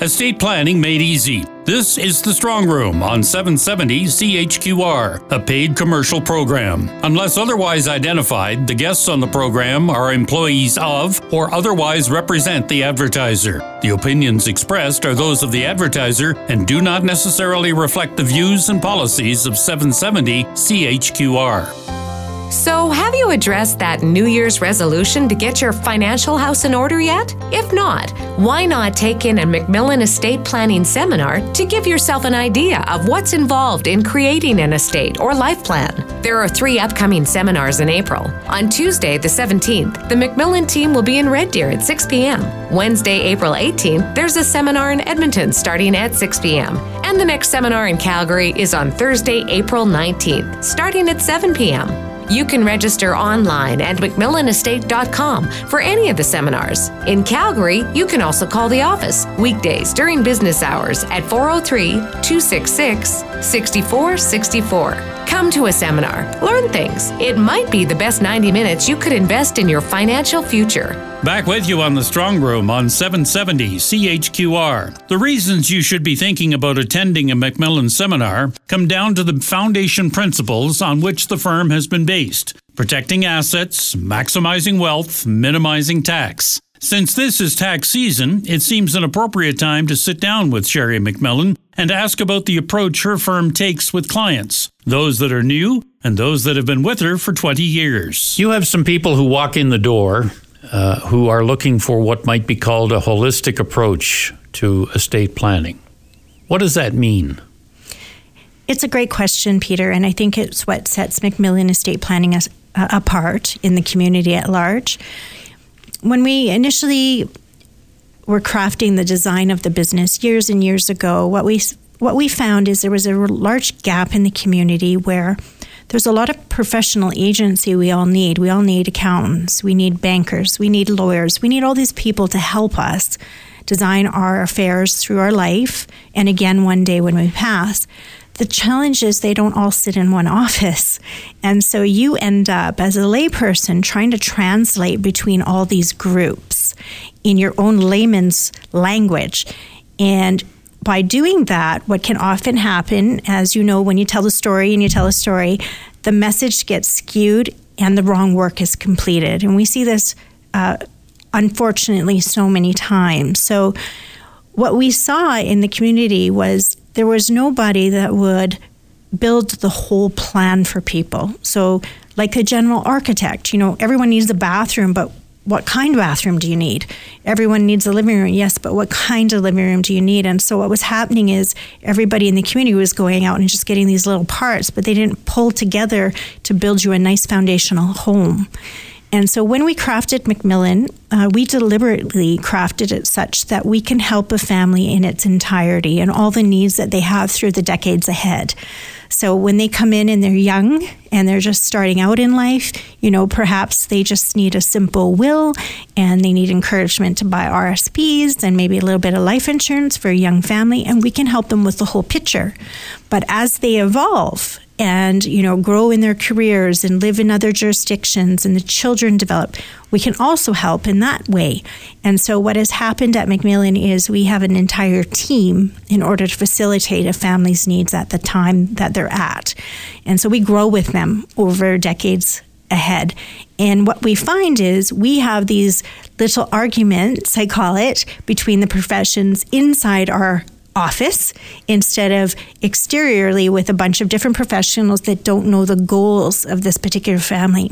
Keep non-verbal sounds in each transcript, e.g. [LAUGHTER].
Estate planning made easy. This is the Strong Room on 770 CHQR, a paid commercial program. Unless otherwise identified, the guests on the program are employees of or otherwise represent the advertiser. The opinions expressed are those of the advertiser and do not necessarily reflect the views and policies of 770 CHQR. So, have you addressed that New Year's resolution to get your financial house in order yet? If not, why not take in a Macmillan estate planning seminar to give yourself an idea of what's involved in creating an estate or life plan? There are three upcoming seminars in April. On Tuesday, the 17th, the Macmillan team will be in Red Deer at 6 p.m. Wednesday, April 18th, there's a seminar in Edmonton starting at 6 p.m. And the next seminar in Calgary is on Thursday, April 19th, starting at 7 p.m. You can register online at Macmillanestate.com for any of the seminars. In Calgary, you can also call the office weekdays during business hours at 403 266 6464. Come to a seminar, learn things. It might be the best 90 minutes you could invest in your financial future. Back with you on the Strong Room on 770 CHQR. The reasons you should be thinking about attending a Macmillan seminar come down to the foundation principles on which the firm has been based protecting assets, maximizing wealth, minimizing tax. Since this is tax season, it seems an appropriate time to sit down with Sherry Macmillan and ask about the approach her firm takes with clients, those that are new and those that have been with her for 20 years. You have some people who walk in the door uh, who are looking for what might be called a holistic approach to estate planning. What does that mean? It's a great question, Peter, and I think it's what sets Macmillan Estate Planning as, uh, apart in the community at large. When we initially were crafting the design of the business years and years ago, what we what we found is there was a large gap in the community where there's a lot of professional agency we all need. We all need accountants, we need bankers, we need lawyers, we need all these people to help us design our affairs through our life and again one day when we pass. The challenge is they don't all sit in one office. And so you end up as a layperson trying to translate between all these groups in your own layman's language. And by doing that, what can often happen, as you know, when you tell the story and you tell a story, the message gets skewed and the wrong work is completed. And we see this, uh, unfortunately, so many times. So, what we saw in the community was there was nobody that would build the whole plan for people. So, like a general architect, you know, everyone needs a bathroom, but what kind of bathroom do you need? Everyone needs a living room, yes, but what kind of living room do you need? And so what was happening is everybody in the community was going out and just getting these little parts, but they didn't pull together to build you a nice foundational home. And so when we crafted Macmillan, uh, we deliberately crafted it such that we can help a family in its entirety and all the needs that they have through the decades ahead. So when they come in and they're young and they're just starting out in life, you know, perhaps they just need a simple will and they need encouragement to buy RSPs and maybe a little bit of life insurance for a young family, and we can help them with the whole picture. But as they evolve and you know grow in their careers and live in other jurisdictions and the children develop we can also help in that way. And so what has happened at Macmillan is we have an entire team in order to facilitate a family's needs at the time that they're at. And so we grow with them over decades ahead. And what we find is we have these little arguments, I call it, between the professions inside our office instead of exteriorly with a bunch of different professionals that don't know the goals of this particular family.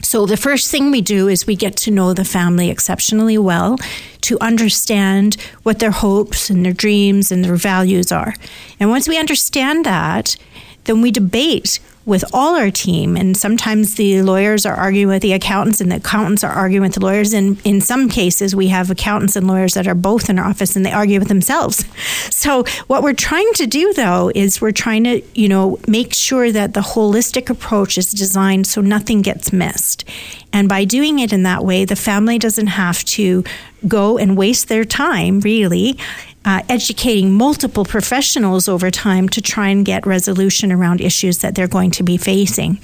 So, the first thing we do is we get to know the family exceptionally well to understand what their hopes and their dreams and their values are. And once we understand that, then we debate with all our team. And sometimes the lawyers are arguing with the accountants, and the accountants are arguing with the lawyers. And in some cases, we have accountants and lawyers that are both in our office and they argue with themselves. [LAUGHS] So, what we're trying to do, though, is we're trying to, you know, make sure that the holistic approach is designed so nothing gets missed. And by doing it in that way, the family doesn't have to go and waste their time, really, uh, educating multiple professionals over time to try and get resolution around issues that they're going to be facing.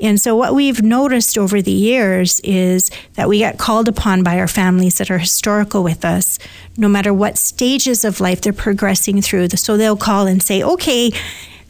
And so, what we've noticed over the years is that we get called upon by our families that are historical with us, no matter what stages of life they're progressing through. So, they'll call and say, okay,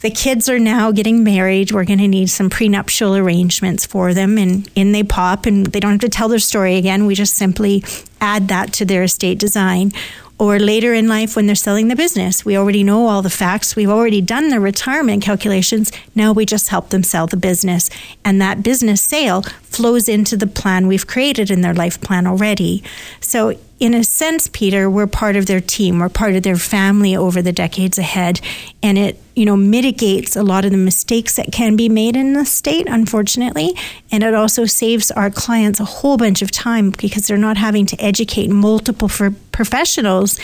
the kids are now getting married. We're going to need some prenuptial arrangements for them. And in they pop, and they don't have to tell their story again. We just simply add that to their estate design or later in life when they're selling the business. We already know all the facts. We've already done the retirement calculations. Now we just help them sell the business. And that business sale flows into the plan we've created in their life plan already. So, in a sense, Peter, we're part of their team. We're part of their family over the decades ahead. And it, you know, mitigates a lot of the mistakes that can be made in the state, unfortunately. And it also saves our clients a whole bunch of time because they're not having to educate multiple for professionals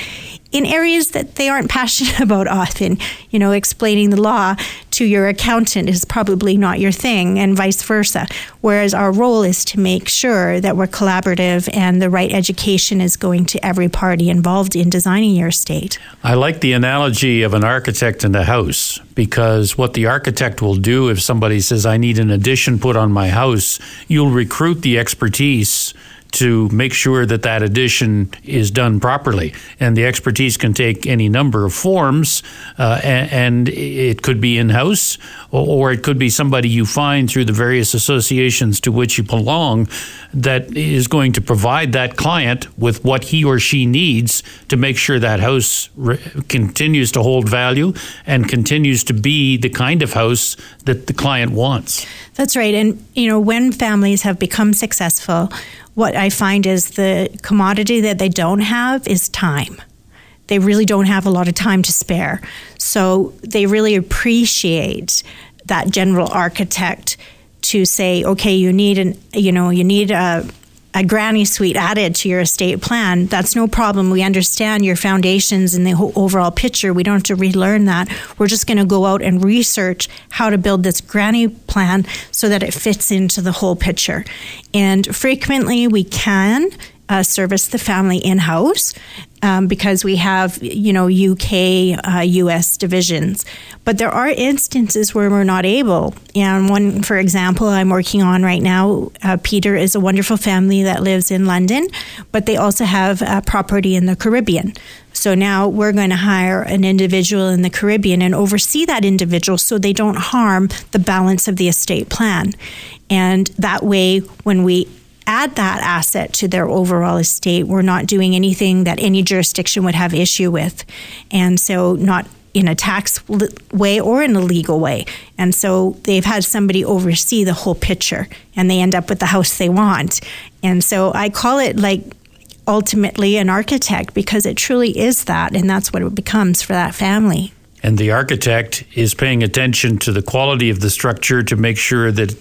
in areas that they aren't passionate [LAUGHS] about often. You know, explaining the law to your accountant is probably not your thing, and vice versa. Whereas our role is to make sure that we're collaborative and the right education is going to every party involved in designing your estate. I like the analogy of an architect and a house because what the architect will do if somebody says, I need an addition put on my house, you'll recruit the expertise to make sure that that addition is done properly. And the expertise can take any number of forms, uh, and, it could be in house, or, or, it could be somebody you find through the various associations to which you belong that is going to provide that client with what he or she needs to make sure that house re- continues to hold value and continues to be the kind of house that the client wants. That's right. And, you know, when families have become successful, what I find is the commodity that they don't have is time. They really don't have a lot of time to spare. So they really appreciate that general architect to say, okay, you need an, you know, you need a a granny suite added to your estate plan, that's no problem. We understand your foundations and the overall picture. We don't have to relearn that. We're just going to go out and research how to build this granny plan so that it fits into the whole picture. And frequently we can uh, service the family in house um, because we have, you know, UK, uh, US divisions. But there are instances where we're not able. And one, for example, I'm working on right now, uh, Peter is a wonderful family that lives in London, but they also have a property in the Caribbean. So now we're going to hire an individual in the Caribbean and oversee that individual so they don't harm the balance of the estate plan. And that way, when we add that asset to their overall estate, we're not doing anything that any jurisdiction would have issue with. And so, not in a tax way or in a legal way. And so they've had somebody oversee the whole picture and they end up with the house they want. And so I call it like ultimately an architect because it truly is that. And that's what it becomes for that family. And the architect is paying attention to the quality of the structure to make sure that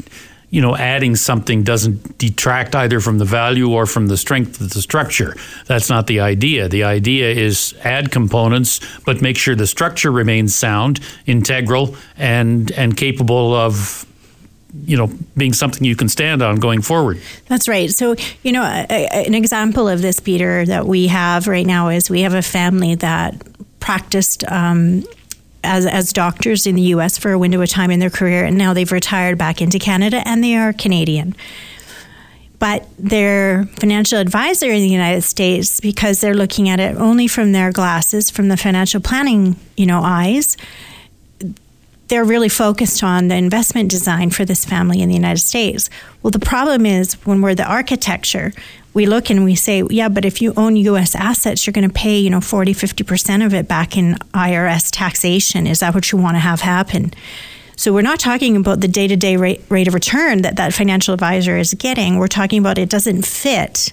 you know, adding something doesn't detract either from the value or from the strength of the structure. That's not the idea. The idea is add components, but make sure the structure remains sound, integral, and and capable of you know being something you can stand on going forward that's right so you know a, a, an example of this peter that we have right now is we have a family that practiced um, as, as doctors in the US for a window of time in their career, and now they've retired back into Canada and they are Canadian. But their financial advisor in the United States, because they're looking at it only from their glasses, from the financial planning, you know, eyes, they're really focused on the investment design for this family in the United States. Well, the problem is when we're the architecture, we look and we say, yeah, but if you own US assets, you're going to pay, you know, 40, 50% of it back in IRS taxation. Is that what you want to have happen? So we're not talking about the day to day rate of return that that financial advisor is getting. We're talking about it doesn't fit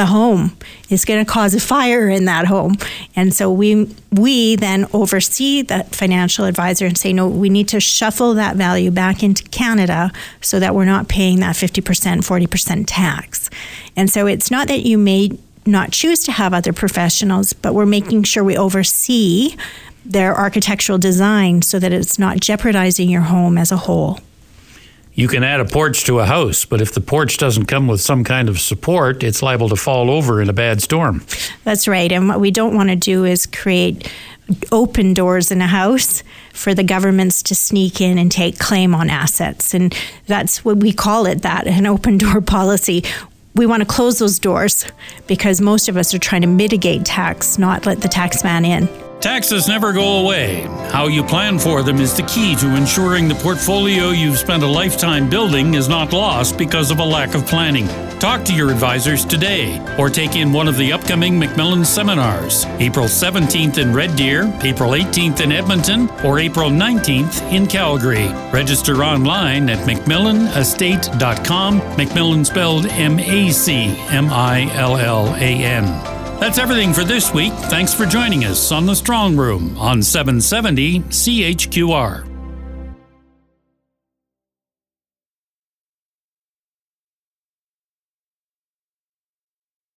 the home is going to cause a fire in that home. And so we we then oversee that financial advisor and say, no, we need to shuffle that value back into Canada so that we're not paying that 50%, 40% tax. And so it's not that you may not choose to have other professionals, but we're making sure we oversee their architectural design so that it's not jeopardizing your home as a whole. You can add a porch to a house, but if the porch doesn't come with some kind of support, it's liable to fall over in a bad storm. That's right. And what we don't want to do is create open doors in a house for the governments to sneak in and take claim on assets. And that's what we call it that an open door [LAUGHS] policy. We want to close those doors because most of us are trying to mitigate tax, not let the tax man in. Taxes never go away. How you plan for them is the key to ensuring the portfolio you've spent a lifetime building is not lost because of a lack of planning. Talk to your advisors today or take in one of the upcoming Macmillan seminars April 17th in Red Deer, April 18th in Edmonton, or April 19th in Calgary. Register online at macmillanestate.com. Macmillan spelled M A C M I L L A N. That's everything for this week. Thanks for joining us on The Strong Room on 770 CHQR.